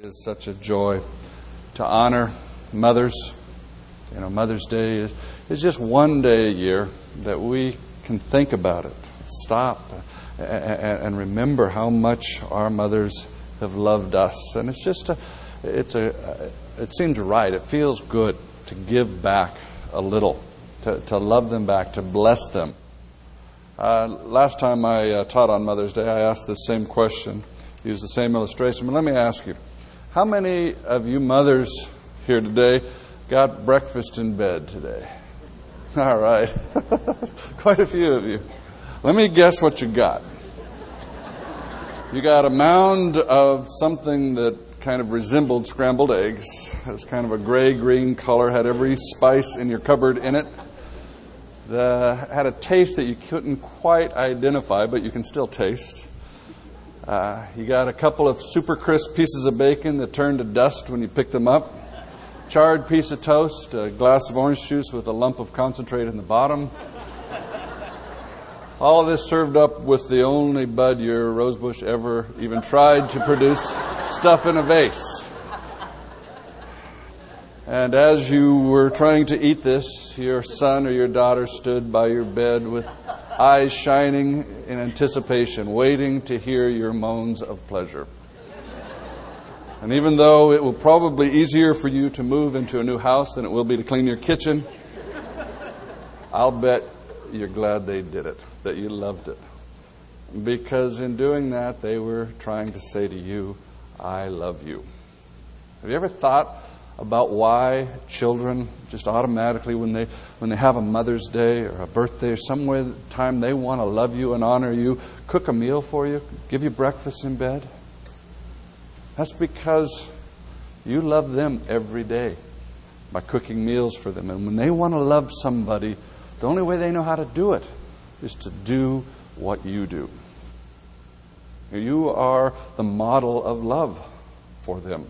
It is such a joy to honor mothers. You know, Mother's Day is, just one day a year that we can think about it, stop, and, and remember how much our mothers have loved us. And it's just a, it's a, it seems right. It feels good to give back a little, to, to love them back, to bless them. Uh, last time I uh, taught on Mother's Day, I asked this same question, used the same illustration. But let me ask you how many of you mothers here today got breakfast in bed today? All right. Quite a few of you. Let me guess what you got. You got a mound of something that kind of resembled scrambled eggs. It was kind of a gray green color, had every spice in your cupboard in it. The, had a taste that you couldn't quite identify, but you can still taste. Uh, you got a couple of super crisp pieces of bacon that turned to dust when you picked them up. Charred piece of toast, a glass of orange juice with a lump of concentrate in the bottom. All of this served up with the only bud your rosebush ever even tried to produce stuff in a vase. And as you were trying to eat this, your son or your daughter stood by your bed with eyes shining in anticipation, waiting to hear your moans of pleasure. And even though it will probably be easier for you to move into a new house than it will be to clean your kitchen, I'll bet you're glad they did it, that you loved it. Because in doing that, they were trying to say to you, I love you. Have you ever thought about why children just automatically, when they, when they have a Mother's Day or a birthday or somewhere time they want to love you and honor you, cook a meal for you, give you breakfast in bed? That's because you love them every day by cooking meals for them. And when they want to love somebody, the only way they know how to do it is to do what you do. You are the model of love for them.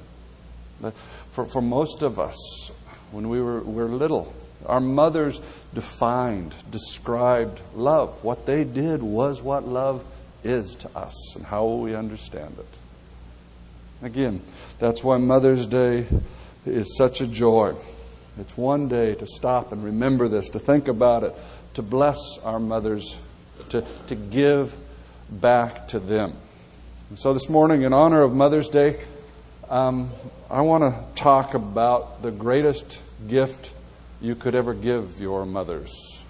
For, for most of us, when we were, were little, our mothers defined, described love. What they did was what love is to us and how we understand it. Again, that's why Mother's Day is such a joy. It's one day to stop and remember this, to think about it, to bless our mothers, to, to give back to them. And so this morning, in honor of Mother's Day, um, I want to talk about the greatest gift you could ever give your mothers.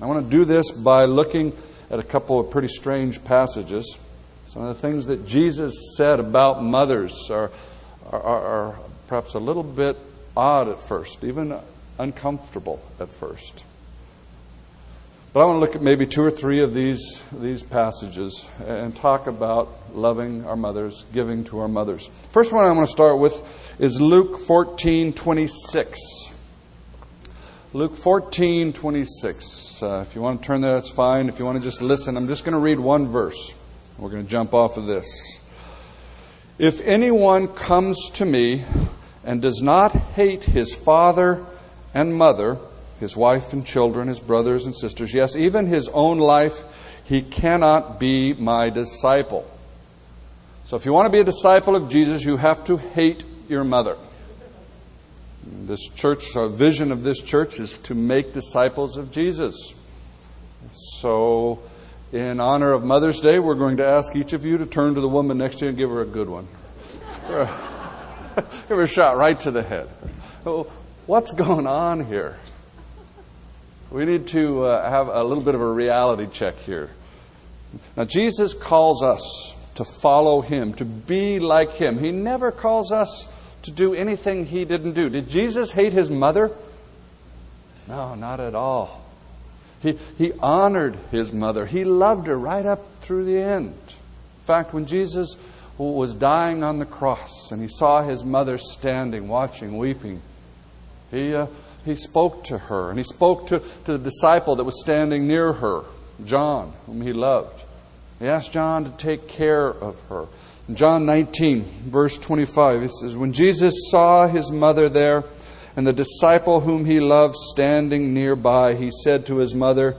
I want to do this by looking at a couple of pretty strange passages. Some of the things that Jesus said about mothers are, are, are perhaps a little bit odd at first, even uncomfortable at first. But I want to look at maybe two or three of these, these passages and talk about loving our mothers, giving to our mothers. First one I want to start with is Luke 14 26. Luke 14 26. Uh, if you want to turn there, that's fine. If you want to just listen, I'm just going to read one verse. We're going to jump off of this. If anyone comes to me and does not hate his father and mother, his wife and children, his brothers and sisters, yes, even his own life, he cannot be my disciple. So if you want to be a disciple of Jesus, you have to hate your mother. This church, our vision of this church is to make disciples of Jesus. So, in honor of Mother's Day, we're going to ask each of you to turn to the woman next to you and give her a good one. give her a shot right to the head. Oh, what's going on here? We need to uh, have a little bit of a reality check here. Now, Jesus calls us to follow him, to be like him. He never calls us to do anything he didn't do. Did Jesus hate his mother? No, not at all. He, he honored his mother. He loved her right up through the end. In fact, when Jesus was dying on the cross and he saw his mother standing, watching, weeping, he, uh, he spoke to her, and he spoke to, to the disciple that was standing near her, John, whom he loved. He asked John to take care of her. In John 19, verse 25, he says, When Jesus saw his mother there and the disciple whom he loved standing nearby, he said to his mother,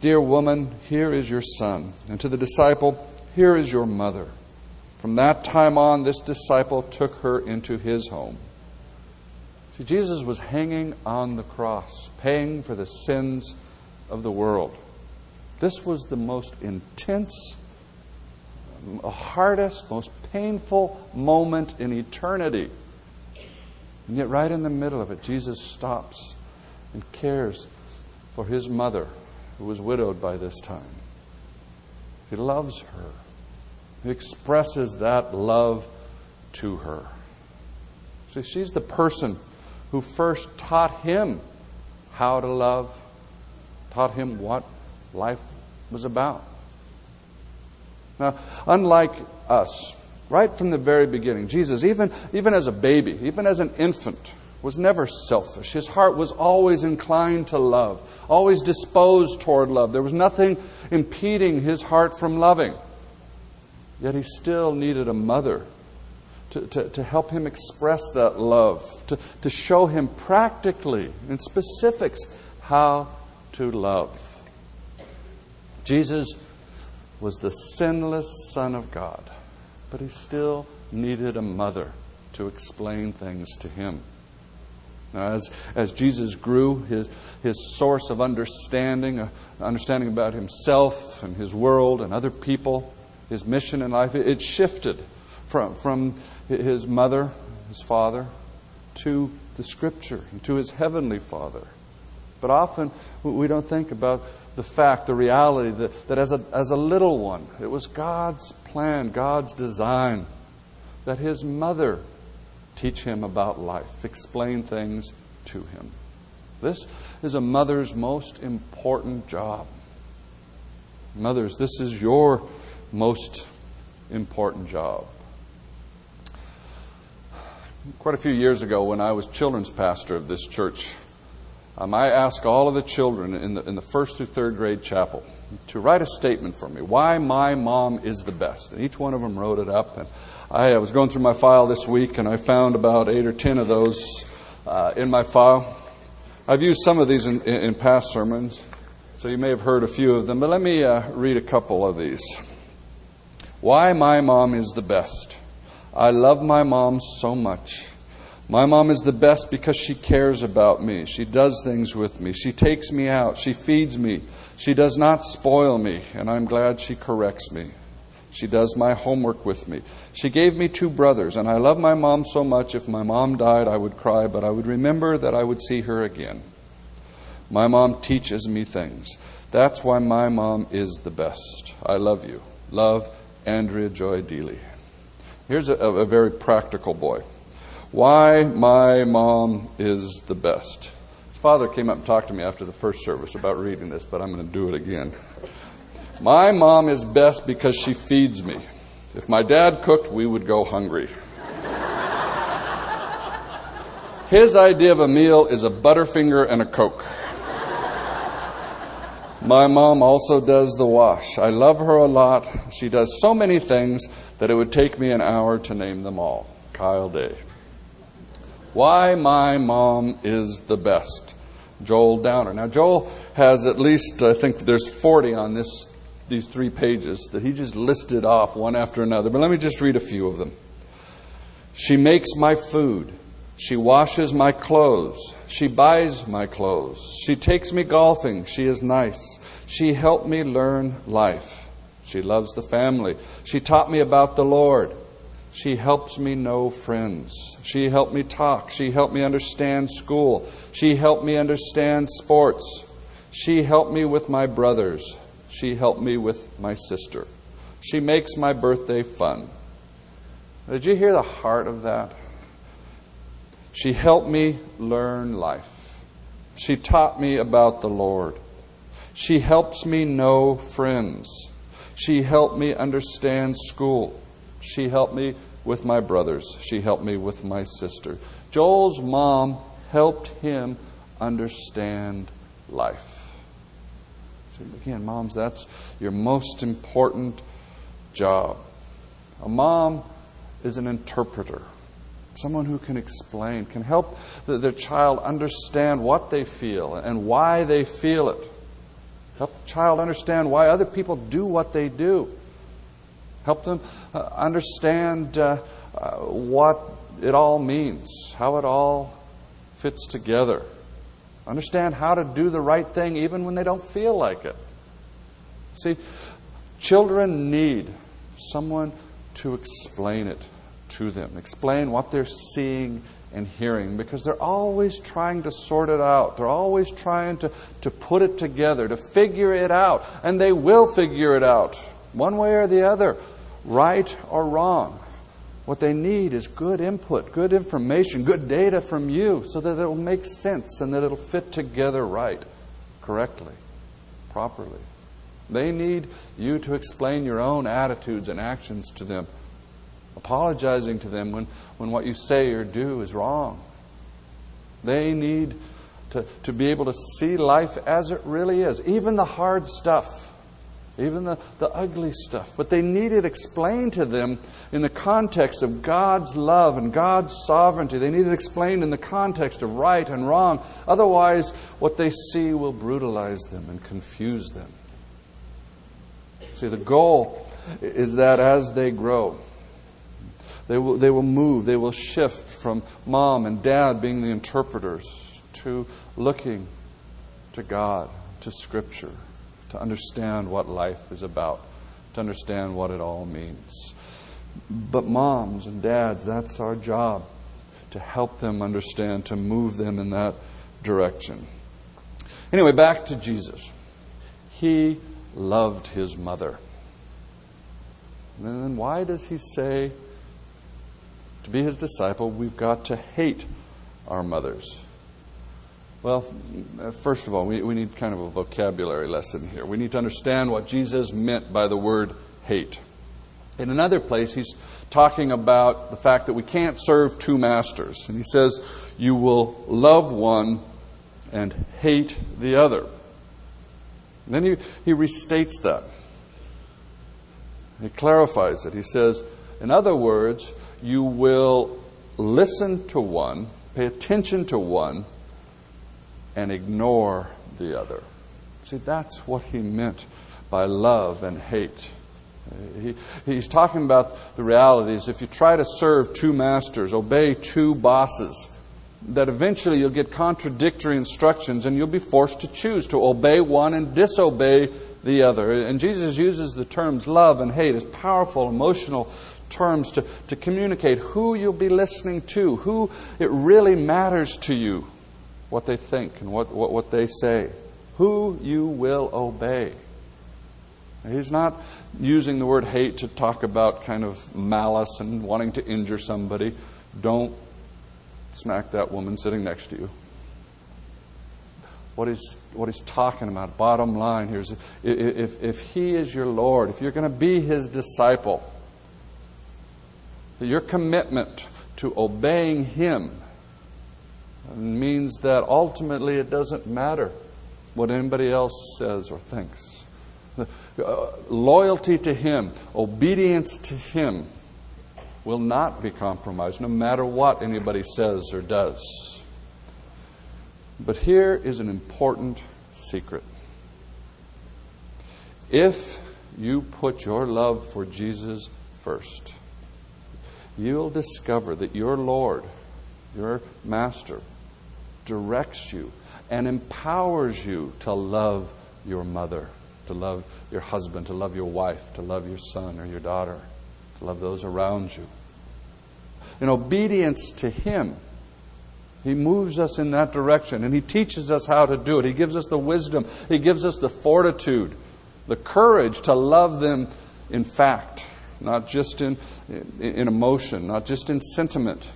Dear woman, here is your son. And to the disciple, Here is your mother. From that time on, this disciple took her into his home. See, Jesus was hanging on the cross, paying for the sins of the world. This was the most intense, uh, hardest, most painful moment in eternity. And yet, right in the middle of it, Jesus stops and cares for his mother, who was widowed by this time. He loves her. He expresses that love to her. See, she's the person who first taught him how to love, taught him what life was about. Now, unlike us, right from the very beginning, Jesus, even, even as a baby, even as an infant, was never selfish. His heart was always inclined to love, always disposed toward love. There was nothing impeding his heart from loving. Yet he still needed a mother to, to, to help him express that love, to, to show him practically, in specifics, how to love. Jesus was the sinless Son of God, but he still needed a mother to explain things to him. Now, as, as Jesus grew, his, his source of understanding, uh, understanding about himself and his world and other people, his mission in life, it, it shifted from, from his mother, his father, to the Scripture, to his heavenly Father. But often we don't think about the fact, the reality that, that as, a, as a little one, it was God's plan, God's design, that his mother teach him about life, explain things to him. This is a mother's most important job. Mothers, this is your most important job. Quite a few years ago, when I was children's pastor of this church, um, I asked all of the children in the, in the first through third grade chapel to write a statement for me why my mom is the best. And each one of them wrote it up. And I was going through my file this week and I found about eight or ten of those uh, in my file. I've used some of these in, in, in, past sermons, so you may have heard a few of them, but let me uh, read a couple of these. Why my mom is the best. I love my mom so much. My mom is the best because she cares about me. She does things with me. She takes me out. She feeds me. She does not spoil me, and I'm glad she corrects me. She does my homework with me. She gave me two brothers, and I love my mom so much. If my mom died, I would cry, but I would remember that I would see her again. My mom teaches me things. That's why my mom is the best. I love you. Love, Andrea Joy Deely. Here's a, a very practical boy. Why my mom is the best. His father came up and talked to me after the first service about reading this, but I'm going to do it again. My mom is best because she feeds me. If my dad cooked, we would go hungry. His idea of a meal is a Butterfinger and a Coke. My mom also does the wash. I love her a lot. She does so many things that it would take me an hour to name them all. Kyle Day. Why my mom is the best. Joel Downer. Now, Joel has at least, I think there's 40 on this, these three pages that he just listed off one after another. But let me just read a few of them. She makes my food. She washes my clothes. She buys my clothes. She takes me golfing. She is nice. She helped me learn life. She loves the family. She taught me about the Lord. She helps me know friends. She helped me talk. She helped me understand school. She helped me understand sports. She helped me with my brothers. She helped me with my sister. She makes my birthday fun. Did you hear the heart of that? She helped me learn life. She taught me about the Lord. She helps me know friends. She helped me understand school. She helped me with my brothers. She helped me with my sister. Joel's mom helped him understand life. Again, moms, that's your most important job. A mom is an interpreter someone who can explain, can help the, their child understand what they feel and why they feel it. Help the child understand why other people do what they do. Help them uh, understand uh, uh, what it all means, how it all fits together. Understand how to do the right thing even when they don't feel like it. See, children need someone to explain it to them, explain what they're seeing and hearing, because they're always trying to sort it out. They're always trying to, to put it together, to figure it out, and they will figure it out, one way or the other, right or wrong. What they need is good input, good information, good data from you so that it'll make sense and that it'll fit together right, correctly, properly. They need you to explain your own attitudes and actions to them, apologizing to them when, when what you say or do is wrong. They need to, to be able to see life as it really is, even the hard stuff, even the, the ugly stuff. But they need it explained to them in the context of God's love and God's sovereignty. They need it explained in the context of right and wrong. Otherwise, what they see will brutalize them and confuse them. See, the goal is that as they grow, they will, they will move, they will shift from mom and dad being the interpreters to looking to God, to Scripture, to understand what life is about, to understand what it all means. But moms and dads, that's our job to help them understand, to move them in that direction. Anyway, back to Jesus. He loved his mother. And then why does he say, to be his disciple, we've got to hate our mothers? Well, uh, first of all, we, we need kind of a vocabulary lesson here. We need to understand what Jesus meant by the word hate. In another place, he's talking about the fact that we can't serve two masters. And he says, You will love one and hate the other. And then he, he restates that. He clarifies it. He says, in other words, you will listen to one, pay attention to one, and ignore the other. See, that's what he meant by love and hate. He, he's talking about the realities. If you try to serve two masters, obey two bosses, that eventually you'll get contradictory instructions and you'll be forced to choose to obey one and disobey the other. And Jesus uses the terms love and hate as powerful emotional terms to, to communicate who you'll be listening to, who it really matters to you, what they think and what, what, what they say, who you will obey. He's not using the word hate to talk about kind of malice and wanting to injure somebody. Don't smack that woman sitting next to you. What he's, what he's talking about, bottom line here, is if, if he is your Lord, if you're going to be his disciple, your commitment to obeying him means that ultimately it doesn't matter what anybody else says or thinks. Uh, loyalty to him, obedience to him will not be compromised, no matter what anybody says or does. But here is an important secret. If you put your love for Jesus first, you'll discover that your Lord, your Master, directs you and empowers you to love your mother, to love your husband, to love your wife, to love your son or your daughter to love those around you. In obedience to Him, He moves us in that direction and He teaches us how to do it. He gives us the wisdom, He gives us the fortitude, the courage to love them in fact, not just in, in emotion, not just in sentiment,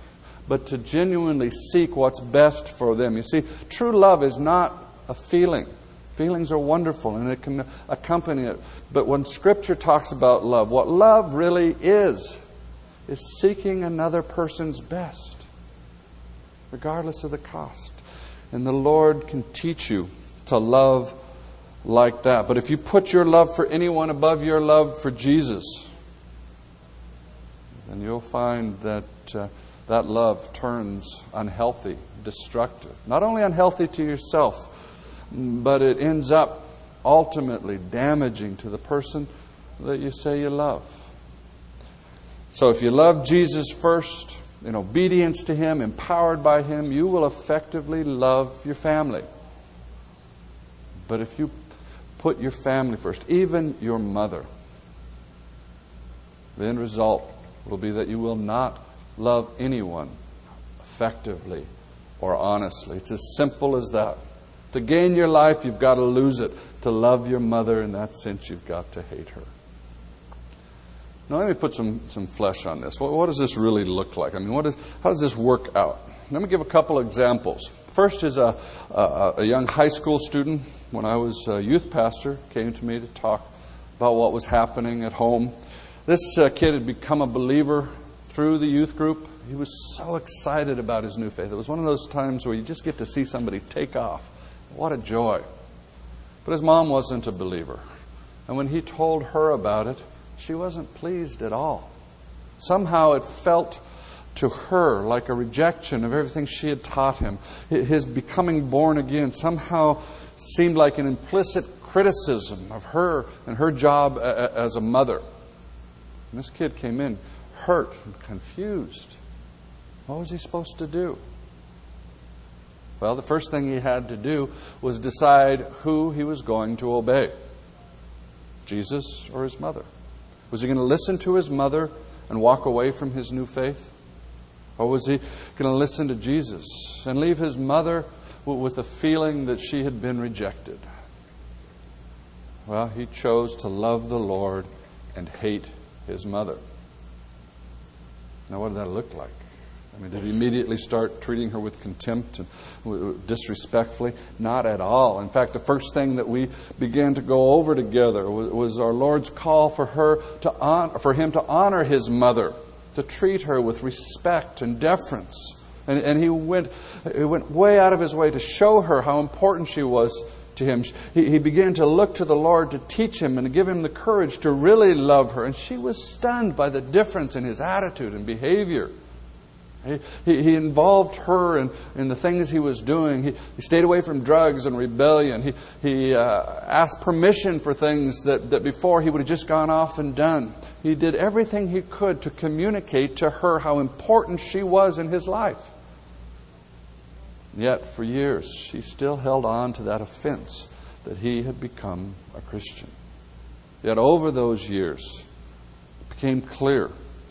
but to genuinely seek what's best for them. You see, true love is not a feeling. Feelings are wonderful and it can accompany it. But when Scripture talks about love, what love really is, is seeking another person's best, regardless of the cost. And the Lord can teach you to love like that. But if you put your love for anyone above your love for Jesus, then you'll find that uh, that love turns unhealthy, destructive. Not only unhealthy to yourself, but it ends up ultimately damaging to the person that you say you love. So if you love Jesus first, in obedience to Him, empowered by Him, you will effectively love your family. But if you put your family first, even your mother, the end result will be that you will not love anyone effectively or honestly. It's as simple as that. To gain your life, you've got to lose it. To love your mother, in that sense, you've got to hate her. Now, let me put some, some flesh on this. What, what does this really look like? I mean, what is, how does this work out? Let me give a couple examples. First is a, a, a young high school student, when I was a youth pastor, came to me to talk about what was happening at home. This uh, kid had become a believer through the youth group. He was so excited about his new faith. It was one of those times where you just get to see somebody take off. What a joy. But his mom wasn't a believer. And when he told her about it, she wasn't pleased at all. Somehow it felt to her like a rejection of everything she had taught him. His becoming born again somehow seemed like an implicit criticism of her and her job as a mother. And this kid came in hurt and confused. What was he supposed to do? Well, the first thing he had to do was decide who he was going to obey Jesus or his mother. Was he going to listen to his mother and walk away from his new faith? Or was he going to listen to Jesus and leave his mother with a feeling that she had been rejected? Well, he chose to love the Lord and hate his mother. Now, what did that look like? I mean, did he immediately start treating her with contempt and disrespectfully? Not at all. In fact, the first thing that we began to go over together was our Lord's call for her to honor, for him to honor his mother, to treat her with respect and deference. And, and he, went, he went way out of his way to show her how important she was to him. He, he began to look to the Lord to teach him and to give him the courage to really love her. And she was stunned by the difference in his attitude and behavior. He, he, involved her in, in the things he was doing. He, he stayed away from drugs and rebellion. He, he uh, asked permission for things that, that before he would have just gone off and done. He did everything he could to communicate to her how important she was in his life. Yet, for years, she still held on to that offense that he had become a Christian. Yet, over those years, it became clear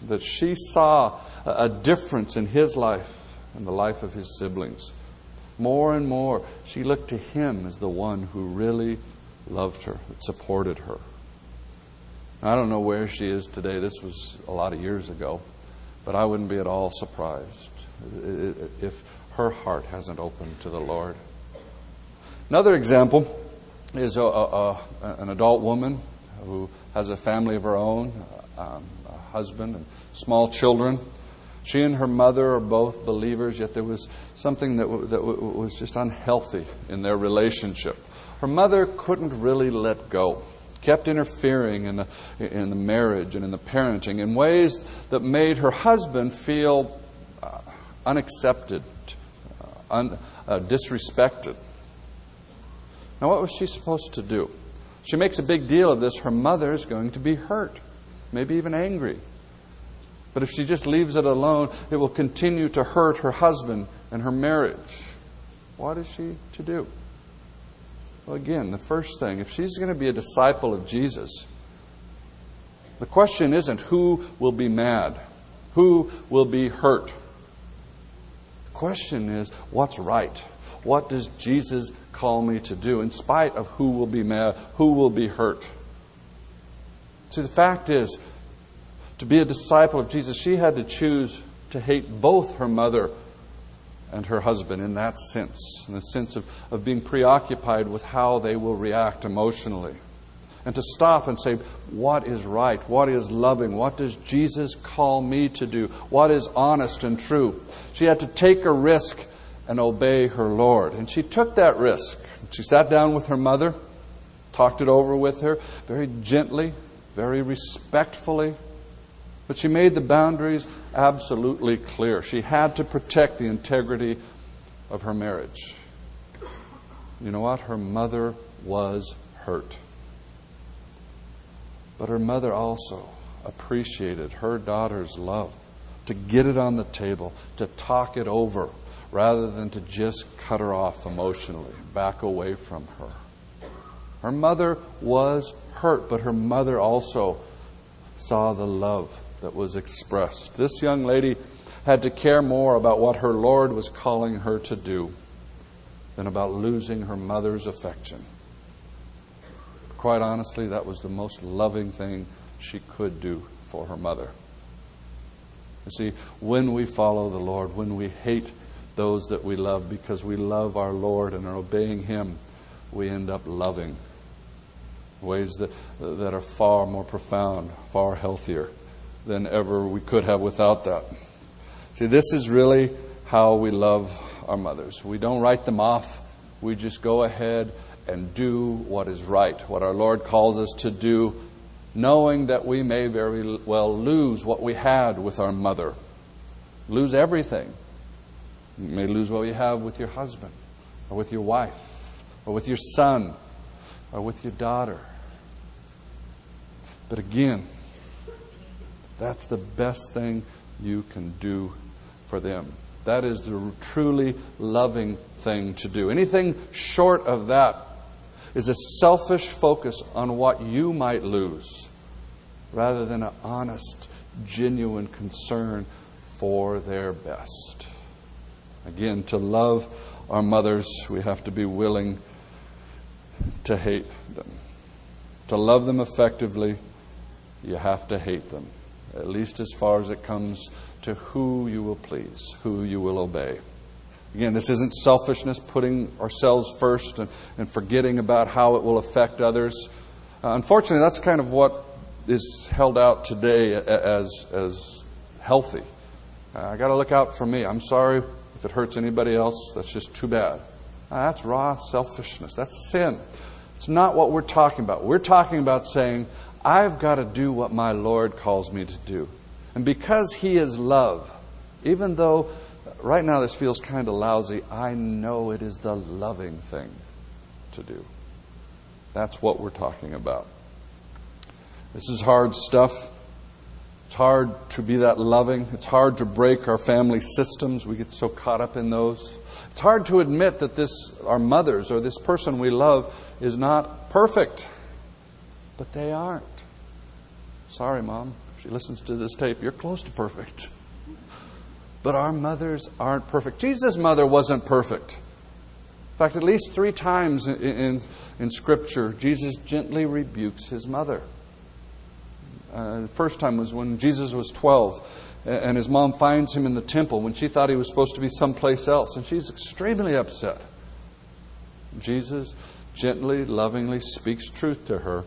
that she saw a difference in his life and the life of his siblings. More and more, she looked to him as the one who really loved her, that supported her. I don't know where she is today. This was a lot of years ago. But I wouldn't be at all surprised if her heart hasn't opened to the Lord. Another example is a, a, a, an adult woman who has a family of her own, um, a husband and small children. She and her mother are both believers, yet there was something that, w- that w- was just unhealthy in their relationship. Her mother couldn't really let go, kept interfering in the, in the marriage and in the parenting in ways that made her husband feel uh, unaccepted, un, uh, disrespected. Now, what was she supposed to do? She makes a big deal of this. Her mother is going to be hurt, maybe even angry. But if she just leaves it alone, it will continue to hurt her husband and her marriage. What is she to do? Well, again, the first thing, if she's going to be a disciple of Jesus, the question isn't who will be mad, who will be hurt. Question is what's right? What does Jesus call me to do in spite of who will be mad, who will be hurt? See, the fact is, to be a disciple of Jesus, she had to choose to hate both her mother and her husband in that sense, in the sense of, of being preoccupied with how they will react emotionally. And to stop and say, what is right? What is loving? What does Jesus call me to do? What is honest and true? She had to take a risk and obey her Lord. And she took that risk. She sat down with her mother, talked it over with her very gently, very respectfully. But she made the boundaries absolutely clear. She had to protect the integrity of her marriage. You know what? Her mother was hurt. But her mother also appreciated her daughter's love, to get it on the table, to talk it over, rather than to just cut her off emotionally, back away from her. Her mother was hurt, but her mother also saw the love that was expressed. This young lady had to care more about what her Lord was calling her to do than about losing her mother's affection. Quite honestly, that was the most loving thing she could do for her mother. You see, when we follow the Lord, when we hate those that we love because we love our Lord and are obeying Him, we end up loving ways that, that are far more profound, far healthier than ever we could have without that. See, this is really how we love our mothers. We don't write them off, we just go ahead and do what is right, what our Lord calls us to do, knowing that we may very well lose what we had with our mother, lose everything. You may lose what you have with your husband, or with your wife, or with your son, or with your daughter. But again, that's the best thing you can do for them. That is the truly loving thing to do. Anything short of that is a selfish focus on what you might lose rather than an honest, genuine concern for their best. Again, to love our mothers, we have to be willing to hate them. To love them effectively, you have to hate them, at least as far as it comes to who you will please, who you will obey. Again, this isn't selfishness, putting ourselves first and, and forgetting about how it will affect others. Uh, unfortunately, that's kind of what is held out today as, as healthy. Uh, I got to look out for me. I'm sorry if it hurts anybody else. That's just too bad. Uh, that's raw selfishness. That's sin. It's not what we're talking about. We're talking about saying, I've got to do what my Lord calls me to do. And because He is love, even though right now this feels kind of lousy, I know it is the loving thing to do. That's what we're talking about. This is hard stuff. It's hard to be that loving. It's hard to break our family systems. We get so caught up in those. It's hard to admit that this, our mothers or this person we love, is not perfect. But they aren't. Sorry, Mom. If she listens to this tape, you're close to perfect. But our mothers aren't perfect. Jesus' mother wasn't perfect. In fact, at least three times in, in, in Scripture, Jesus gently rebukes his mother. Uh, the first time was when Jesus was 12 and his mom finds him in the temple when she thought he was supposed to be someplace else, and she's extremely upset. Jesus gently, lovingly speaks truth to her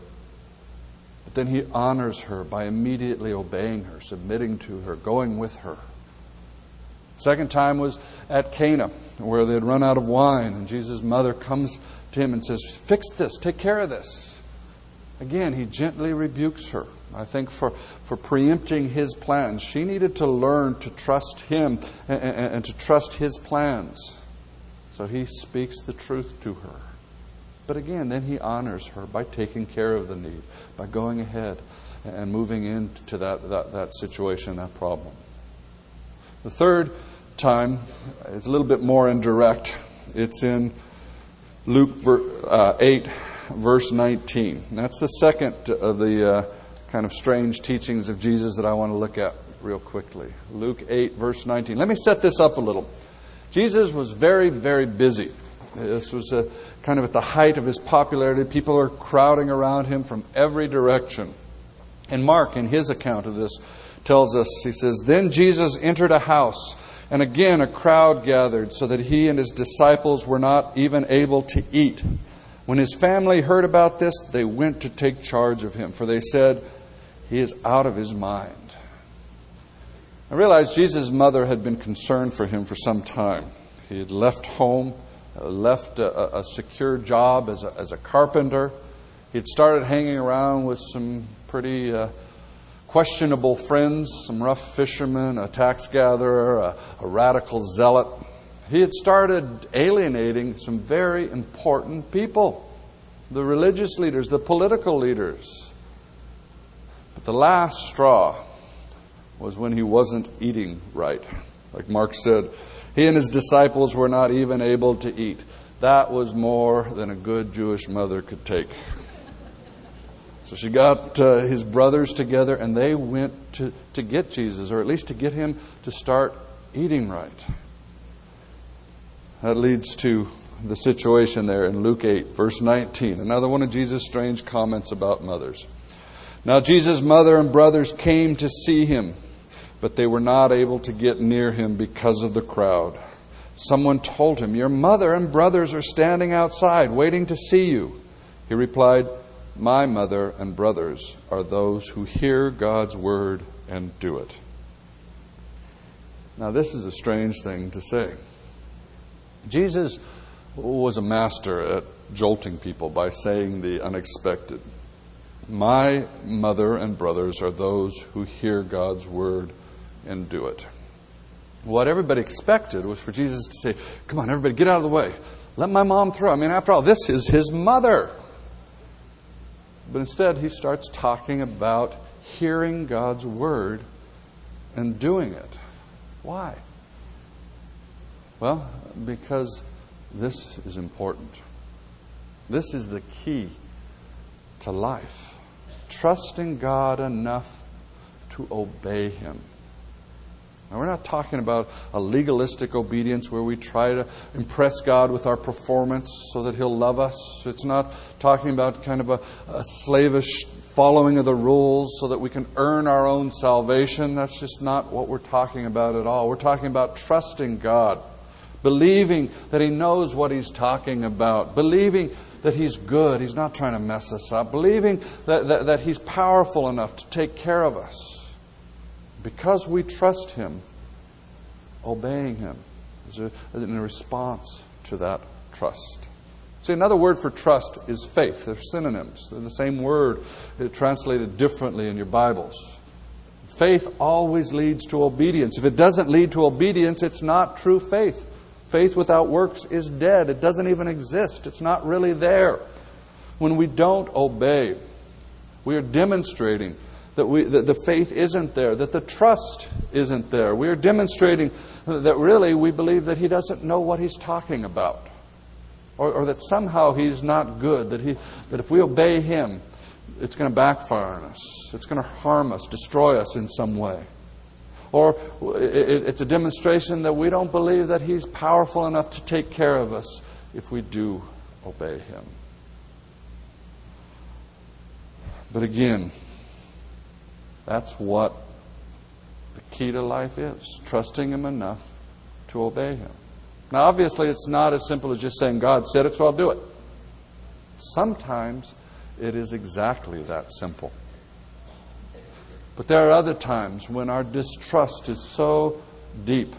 but then he honors her by immediately obeying her, submitting to her, going with her. Second time was at Cana, where they had run out of wine, and Jesus' mother comes to him and says, Fix this, take care of this. Again, he gently rebukes her. I think for, for preempting his plans. She needed to learn to trust him and, and, and to trust his plans. So he speaks the truth to her. But again, then he honors her by taking care of the need, by going ahead and moving into that, that, that situation, that problem. The third time is a little bit more indirect. It's in Luke uh, 8, verse 19. That's the second of the uh, kind of strange teachings of Jesus that I want to look at real quickly. Luke 8, verse 19. Let me set this up a little. Jesus was very, very busy. This was a, kind of at the height of his popularity. People are crowding around him from every direction. And Mark, in his account of this, tells us, he says, Then Jesus entered a house, and again a crowd gathered, so that he and his disciples were not even able to eat. When his family heard about this, they went to take charge of him, for they said, He is out of his mind. I realized Jesus' mother had been concerned for him for some time. He had left home uh, left a, a secure job as a, as a carpenter. He had started hanging around with some pretty uh, questionable friends, some rough fishermen, a tax gatherer, a, a radical zealot. He had started alienating some very important people the religious leaders, the political leaders. But the last straw was when he wasn't eating right. Like Mark said, he and his disciples were not even able to eat. That was more than a good Jewish mother could take. So she got uh, his brothers together and they went to, to get Jesus, or at least to get him to start eating right. That leads to the situation there in Luke 8, verse 19. Another one of Jesus' strange comments about mothers. Now, Jesus' mother and brothers came to see him, but they were not able to get near him because of the crowd. Someone told him, Your mother and brothers are standing outside waiting to see you. He replied, My mother and brothers are those who hear God's word and do it. Now, this is a strange thing to say. Jesus was a master at jolting people by saying the unexpected. My mother and brothers are those who hear God's word and do it. What everybody expected was for Jesus to say, Come on, everybody, get out of the way. Let my mom through. I mean, after all, this is his mother. But instead, he starts talking about hearing God's word and doing it. Why? Well, because this is important. This is the key to life. Trusting God enough to obey Him. Now, we're not talking about a legalistic obedience where we try to impress God with our performance so that He'll love us. It's not talking about kind of a, a slavish following of the rules so that we can earn our own salvation. That's just not what we're talking about at all. We're talking about trusting God, believing that He knows what He's talking about, believing that He's good, He's not trying to mess us up, believing that, that, that He's powerful enough to take care of us because we trust Him, obeying Him is a, in response to that trust. See, another word for trust is faith. They're synonyms. They're the same word, uh, translated differently in your Bibles. Faith always leads to obedience. If it doesn't lead to obedience, it's not true faith. Faith without works is dead. It doesn't even exist. It's not really there. When we don't obey, we are demonstrating that, we, that the faith isn't there, that the trust isn't there. We are demonstrating that really we believe that he doesn't know what he's talking about, or, or that somehow he's not good, that, he, that if we obey him, it's going to backfire on us, it's going to harm us, destroy us in some way. Or it's a demonstration that we don't believe that he's powerful enough to take care of us if we do obey him. But again, that's what the key to life is trusting Him enough to obey Him. Now, obviously, it's not as simple as just saying, God said it, so I'll do it. Sometimes it is exactly that simple. But there are other times when our distrust is so deep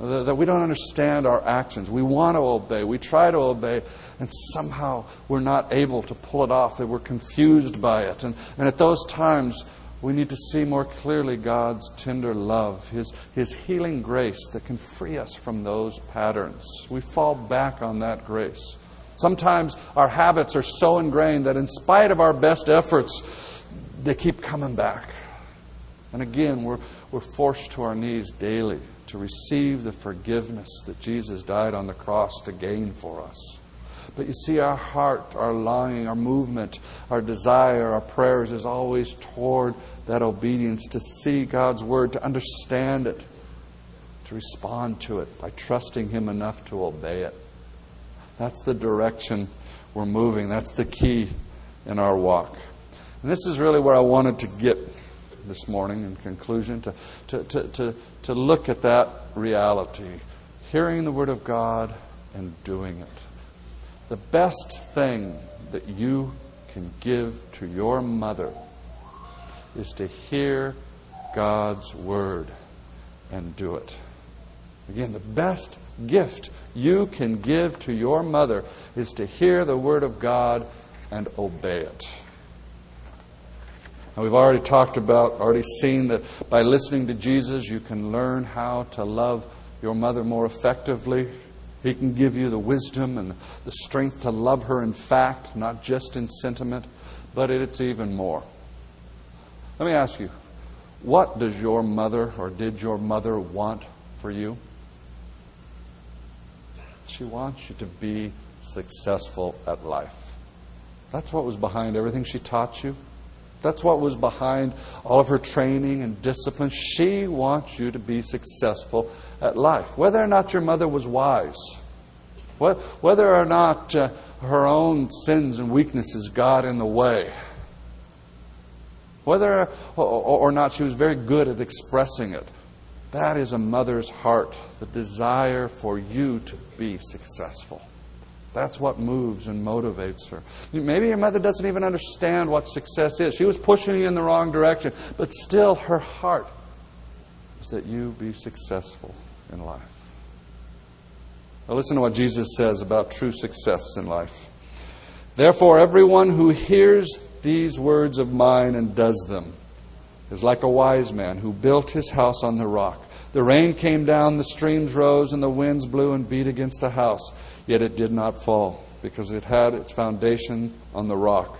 that we don't understand our actions. We want to obey, we try to obey, and somehow we're not able to pull it off, that we're confused by it. And, and at those times, we need to see more clearly God's tender love, His, His healing grace that can free us from those patterns. We fall back on that grace. Sometimes our habits are so ingrained that, in spite of our best efforts, they keep coming back. And again, we're, we're forced to our knees daily to receive the forgiveness that Jesus died on the cross to gain for us. But you see, our heart, our longing, our movement, our desire, our prayers is always toward that obedience to see God's Word, to understand it, to respond to it by trusting Him enough to obey it. That's the direction we're moving. That's the key in our walk. And this is really where I wanted to get this morning in conclusion to, to, to, to, to look at that reality. Hearing the Word of God and doing it. The best thing that you can give to your mother is to hear God's Word and do it. Again, the best gift you can give to your mother is to hear the Word of God and obey it. Now, we've already talked about, already seen that by listening to Jesus, you can learn how to love your mother more effectively. He can give you the wisdom and the strength to love her in fact, not just in sentiment, but it's even more. Let me ask you, what does your mother or did your mother want for you? She wants you to be successful at life. That's what was behind everything she taught you. That's what was behind all of her training and discipline. She wants you to be successful at life. Whether or not your mother was wise, whether or not uh, her own sins and weaknesses got in the way, whether or not she was very good at expressing it, that is a mother's heart, the desire for you to be successful. That's what moves and motivates her. Maybe your mother doesn't even understand what success is. She was pushing you in the wrong direction, but still her heart is that you be successful in life. Now, listen to what Jesus says about true success in life. Therefore, everyone who hears these words of mine and does them is like a wise man who built his house on the rock. The rain came down, the streams rose, and the winds blew and beat against the house, yet it did not fall, because it had its foundation on the rock.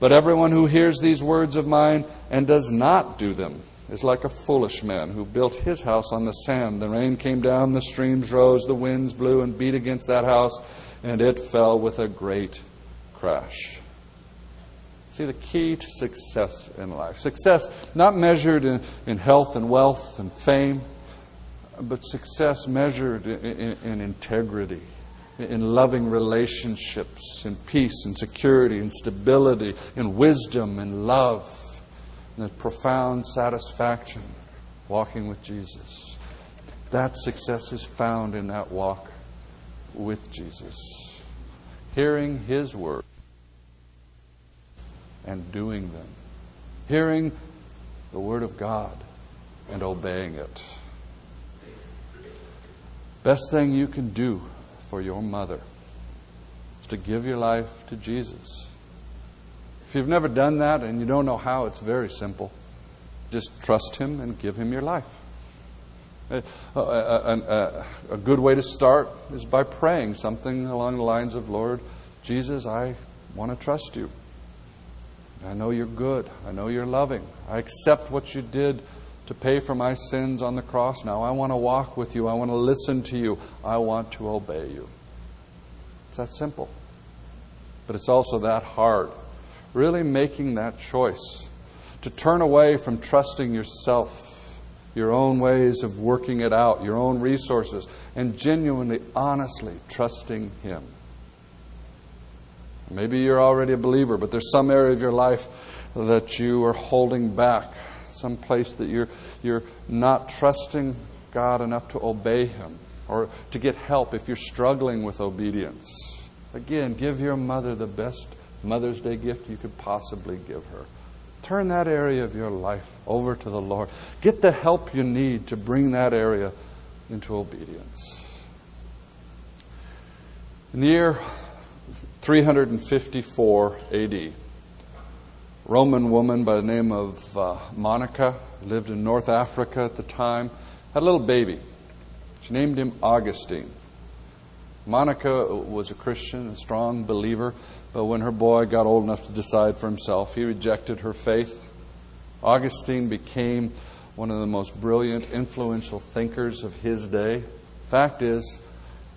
But everyone who hears these words of mine and does not do them is like a foolish man who built his house on the sand. The rain came down, the streams rose, the winds blew and beat against that house, and it fell with a great crash. See, the key to success in life success not measured in, in health and wealth and fame, but success measured in, in, in integrity, in loving relationships, in peace and security and stability, in wisdom and love that profound satisfaction walking with Jesus. That success is found in that walk with Jesus. Hearing His word and doing them. Hearing the word of God and obeying it. Best thing you can do for your mother is to give your life to Jesus. If you've never done that and you don't know how, it's very simple. Just trust Him and give Him your life. A, a, a, a, good way to start is by praying something along the lines of, Lord, Jesus, I want to trust you. I know you're good. I know you're loving. I accept what you did to pay for my sins on the cross. Now I want to walk with you. I want to listen to you. I want to obey you. It's that simple. But it's also that hard really making that choice to turn away from trusting yourself, your own ways of working it out, your own resources, and genuinely, honestly trusting Him. Maybe you're already a believer, but there's some area of your life that you are holding back, some place that you're, you're not trusting God enough to obey Him or to get help if you're struggling with obedience. Again, give your mother the best Mother's Day gift you could possibly give her. Turn that area of your life over to the Lord. Get the help you need to bring that area into obedience. In the year 354 AD, Roman woman by the name of uh, Monica lived in North Africa at the time, had a little baby. She named him Augustine. Monica was a Christian, a strong believer, but when her boy got old enough to decide for himself, he rejected her faith. Augustine became one of the most brilliant, influential thinkers of his day. Fact is,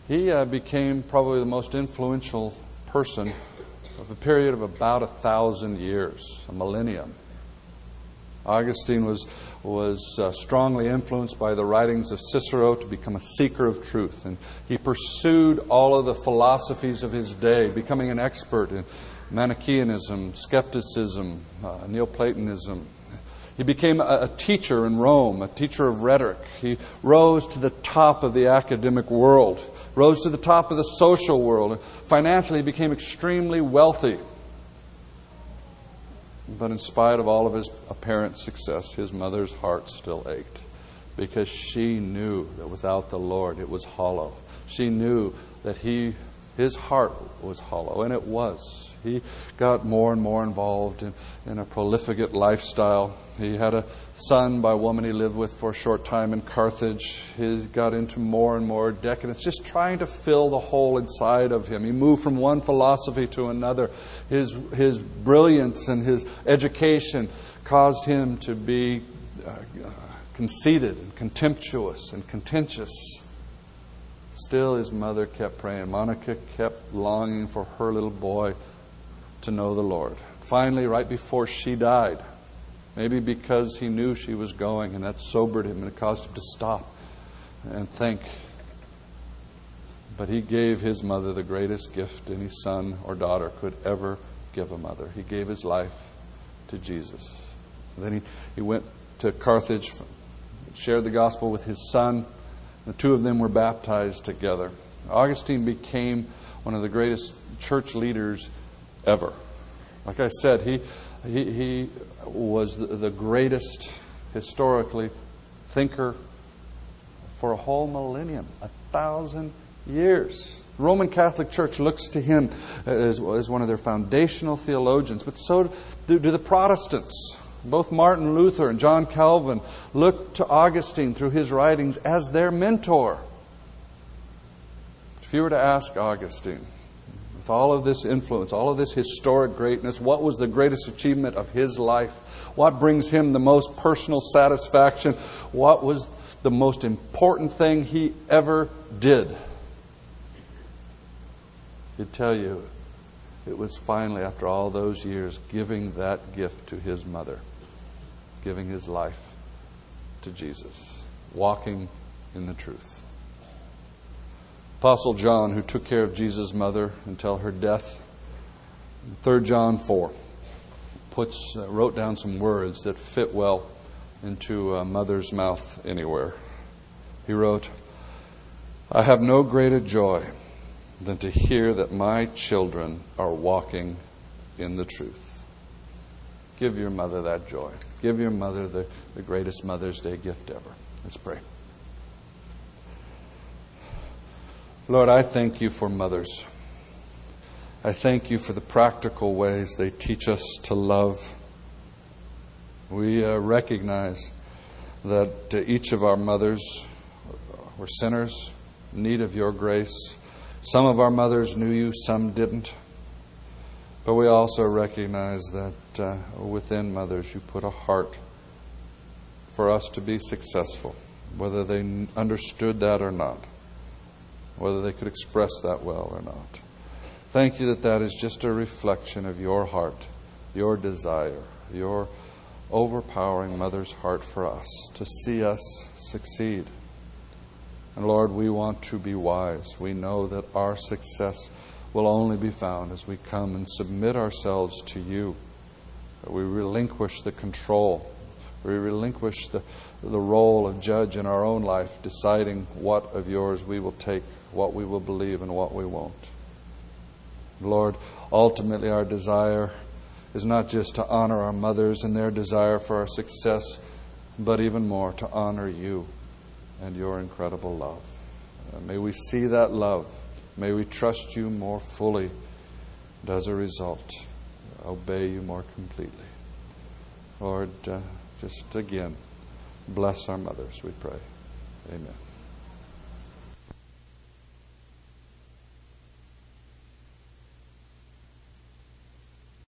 he uh, became probably the most influential person of a period of about a thousand years, a millennium. Augustine was, was uh, strongly influenced by the writings of Cicero to become a seeker of truth. And he pursued all of the philosophies of his day, becoming an expert in Manichaeanism, skepticism, uh, Neoplatonism. He became a, a teacher in Rome, a teacher of rhetoric. He rose to the top of the academic world, rose to the top of the social world. and Financially, became extremely wealthy. But in spite of all of his apparent success, his mother's heart still ached because she knew that without the Lord it was hollow. She knew that he His heart was hollow, and it was. He got more and more involved in, in a profligate lifestyle. He had a son by a woman he lived with for a short time in Carthage. He got into more and more decadence, just trying to fill the hole inside of him. He moved from one philosophy to another. His, his brilliance and his education caused him to be uh, conceited and contemptuous and contentious. Still, his mother kept praying. Monica kept longing for her little boy to know the Lord. Finally, right before she died, maybe because he knew she was going and that sobered him and it caused him to stop and think. But he gave his mother the greatest gift any son or daughter could ever give a mother. He gave his life to Jesus. And then he, he went to Carthage, shared the gospel with his son. The two of them were baptized together. Augustine became one of the greatest church leaders ever. Like I said, he, he, he was the, greatest historically thinker for a whole millennium, a thousand years. Roman Catholic Church looks to him as, as one of their foundational theologians, but so do, do the Protestants. Both Martin Luther and John Calvin looked to Augustine through his writings as their mentor. If you were to ask Augustine, with all of this influence, all of this historic greatness, what was the greatest achievement of his life? What brings him the most personal satisfaction? What was the most important thing he ever did? He'd tell you it was finally, after all those years, giving that gift to his mother giving his life to Jesus, walking in the truth. Apostle John, who took care of Jesus' mother until her death, 3 John 4, puts, uh, wrote down some words that fit well into a mother's mouth anywhere. He wrote, I have no greater joy than to hear that my children are walking in the truth. Give your mother that joy. Give your mother the, the greatest Mother's Day gift ever. Let's pray. Lord, I thank you for mothers. I thank you for the practical ways they teach us to love. We uh, recognize that each of our mothers were sinners, in need of your grace. Some of our mothers knew you, some didn't. But we also recognize that uh, within mothers you put a heart for us to be successful, whether they understood that or not, whether they could express that well or not. Thank you that that is just a reflection of your heart, your desire, your overpowering mother's heart for us to see us succeed. And Lord, we want to be wise. We know that our success will only be found as we come and submit ourselves to you. That we relinquish the control. We relinquish the, the role of judge in our own life, deciding what of yours we will take, what we will believe, and what we won't. Lord, ultimately our desire is not just to honor our mothers and their desire for our success, but even more to honor you and your incredible love. may we see that love May we trust you more fully and as a result, obey you more completely. Lord, uh, just again, bless our mothers, we pray. Amen.